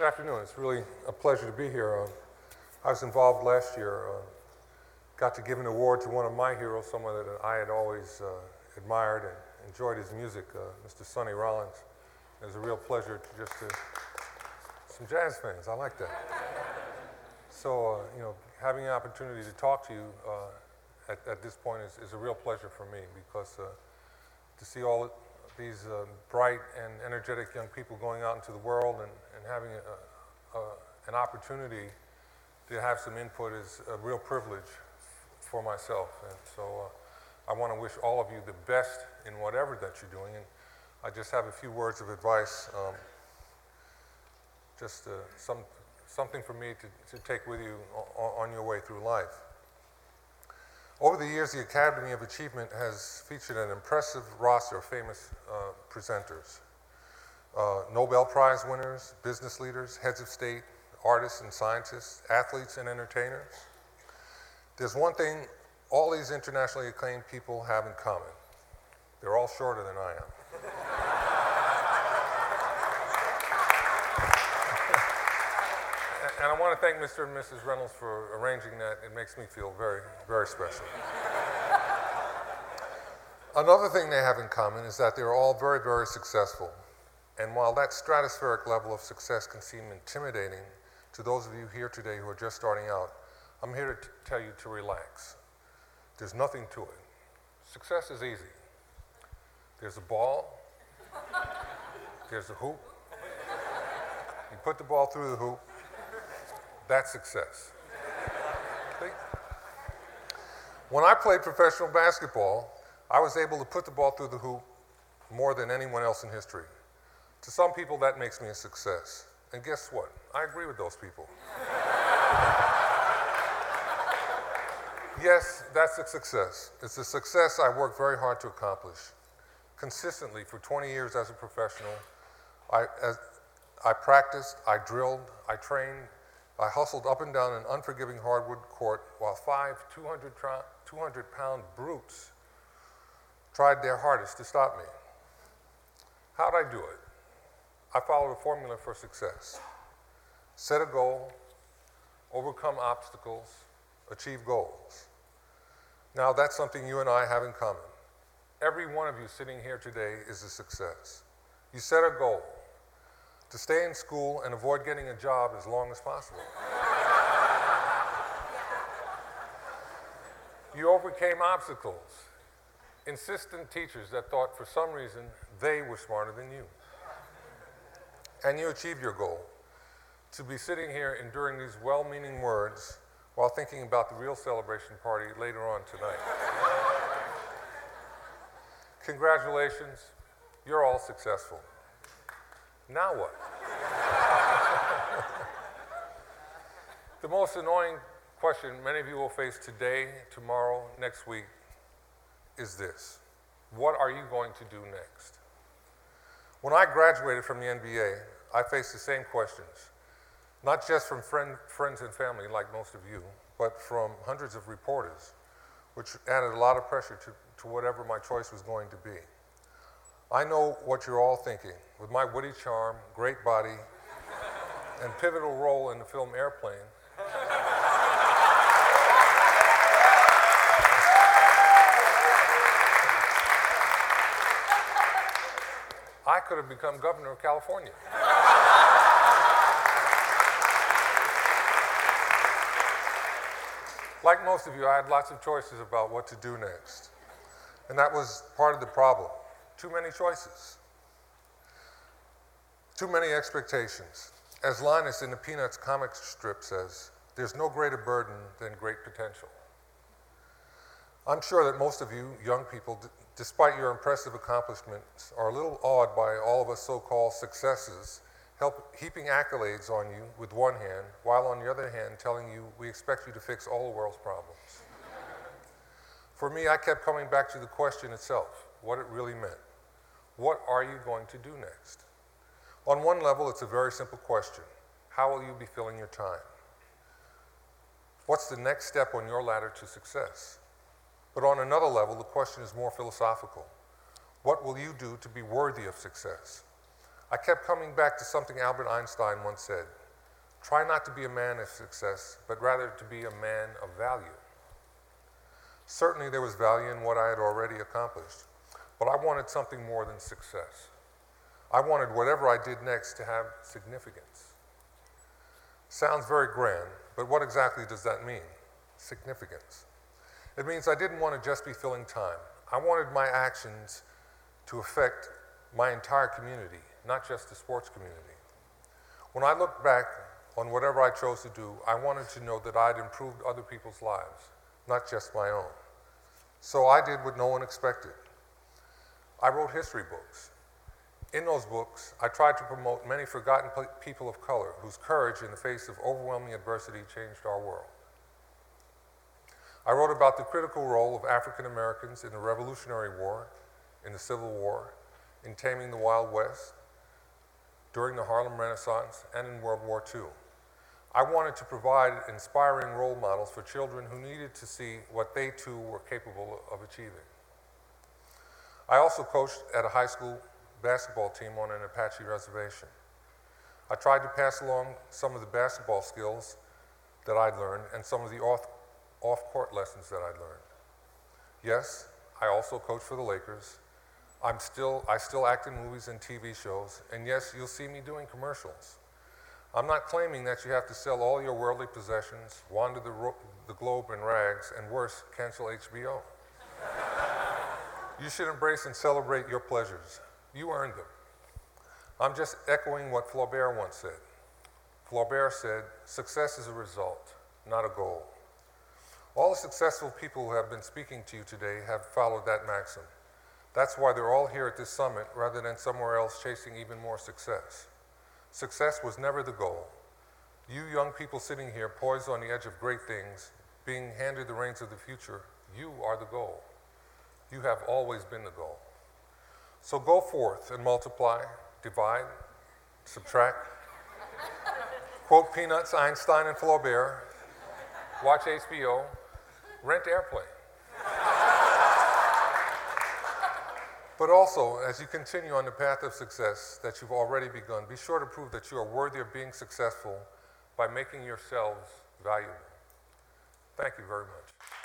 Good afternoon. It's really a pleasure to be here. Uh, I was involved last year, uh, got to give an award to one of my heroes, someone that I had always uh, admired and enjoyed his music, uh, Mr. Sonny Rollins. It was a real pleasure to just to, some jazz fans. I like that. So, uh, you know, having the opportunity to talk to you uh, at, at, this point is, is, a real pleasure for me because to see all these uh, bright and energetic young people going out into the world and, and having a, a, an opportunity to have some input is a real privilege for myself. And so uh, I want to wish all of you the best in whatever that you're doing. And I just have a few words of advice, um, just uh, some, something for me to, to take with you on, on your way through life. Over the years, the Academy of Achievement has featured an impressive roster of famous uh, presenters. Uh, Nobel Prize winners, business leaders, heads of state, artists and scientists, athletes and entertainers. There's one thing all these internationally acclaimed people have in common. They're all shorter than I am. And I want to thank Mr. and Mrs. Reynolds for arranging that. It makes me feel very, very special. Another thing they have in common is that they're all very, very successful. And while that stratospheric level of success can seem intimidating to those of you here today who are just starting out, I'm here to t- tell you to relax. There's nothing to it. Success is easy. There's a ball, there's a hoop. You put the ball through the hoop, that's success. When I played professional basketball, I was able to put the ball through the hoop more than anyone else in history. To some people, that makes me a success. And guess what? I agree with those people. yes, that's a success. It's a success I worked very hard to accomplish. Consistently for 20 years as a professional, I, as, I practiced, I drilled, I trained, I hustled up and down an unforgiving hardwood court while five 200, 200 pound brutes tried their hardest to stop me. How'd I do it? I followed a formula for success set a goal, overcome obstacles, achieve goals. Now, that's something you and I have in common. Every one of you sitting here today is a success. You set a goal, to stay in school and avoid getting a job as long as possible. you overcame obstacles, insistent teachers that thought for some reason they were smarter than you. And you achieved your goal to be sitting here enduring these well meaning words while thinking about the real celebration party later on tonight. Congratulations, you're all successful. Now what? the most annoying question many of you will face today, tomorrow, next week is this What are you going to do next? When I graduated from the NBA, I faced the same questions, not just from friend, friends and family like most of you, but from hundreds of reporters, which added a lot of pressure to, to whatever my choice was going to be. I know what you're all thinking. With my witty charm, great body, and pivotal role in the film Airplane, I could have become governor of California. like most of you, I had lots of choices about what to do next. And that was part of the problem. Too many choices. Too many expectations. As Linus in the Peanuts comic strip says, there's no greater burden than great potential. I'm sure that most of you, young people, d- despite your impressive accomplishments, are a little awed by all of us so called successes, help, heaping accolades on you with one hand, while on the other hand telling you we expect you to fix all the world's problems. For me, I kept coming back to the question itself what it really meant. What are you going to do next? On one level, it's a very simple question How will you be filling your time? What's the next step on your ladder to success? But on another level, the question is more philosophical. What will you do to be worthy of success? I kept coming back to something Albert Einstein once said try not to be a man of success, but rather to be a man of value. Certainly, there was value in what I had already accomplished, but I wanted something more than success. I wanted whatever I did next to have significance. Sounds very grand, but what exactly does that mean? Significance. It means I didn't want to just be filling time. I wanted my actions to affect my entire community, not just the sports community. When I look back on whatever I chose to do, I wanted to know that I'd improved other people's lives, not just my own. So I did what no one expected. I wrote history books. In those books, I tried to promote many forgotten people of color whose courage in the face of overwhelming adversity changed our world. I wrote about the critical role of African Americans in the Revolutionary War, in the Civil War, in taming the Wild West, during the Harlem Renaissance, and in World War II. I wanted to provide inspiring role models for children who needed to see what they too were capable of achieving. I also coached at a high school basketball team on an Apache reservation. I tried to pass along some of the basketball skills that I'd learned and some of the off, off-court lessons that I'd learned. Yes, I also coach for the Lakers. I'm still, I still act in movies and TV shows, and yes, you'll see me doing commercials. I'm not claiming that you have to sell all your worldly possessions, wander the, ro- the globe in rags, and worse, cancel HBO. You should embrace and celebrate your pleasures. You earned them. I'm just echoing what Flaubert once said. Flaubert said, Success is a result, not a goal. All the successful people who have been speaking to you today have followed that maxim. That's why they're all here at this summit rather than somewhere else chasing even more success. Success was never the goal. You young people sitting here poised on the edge of great things, being handed the reins of the future, you are the goal. You have always been the goal. So go forth and multiply, divide, subtract, quote Peanuts, Einstein, and Flaubert, watch HBO, rent airplane. But also, as you continue on the path of success that you've already begun, be sure to prove that you are worthy of being successful by making yourselves valuable. Thank you very much.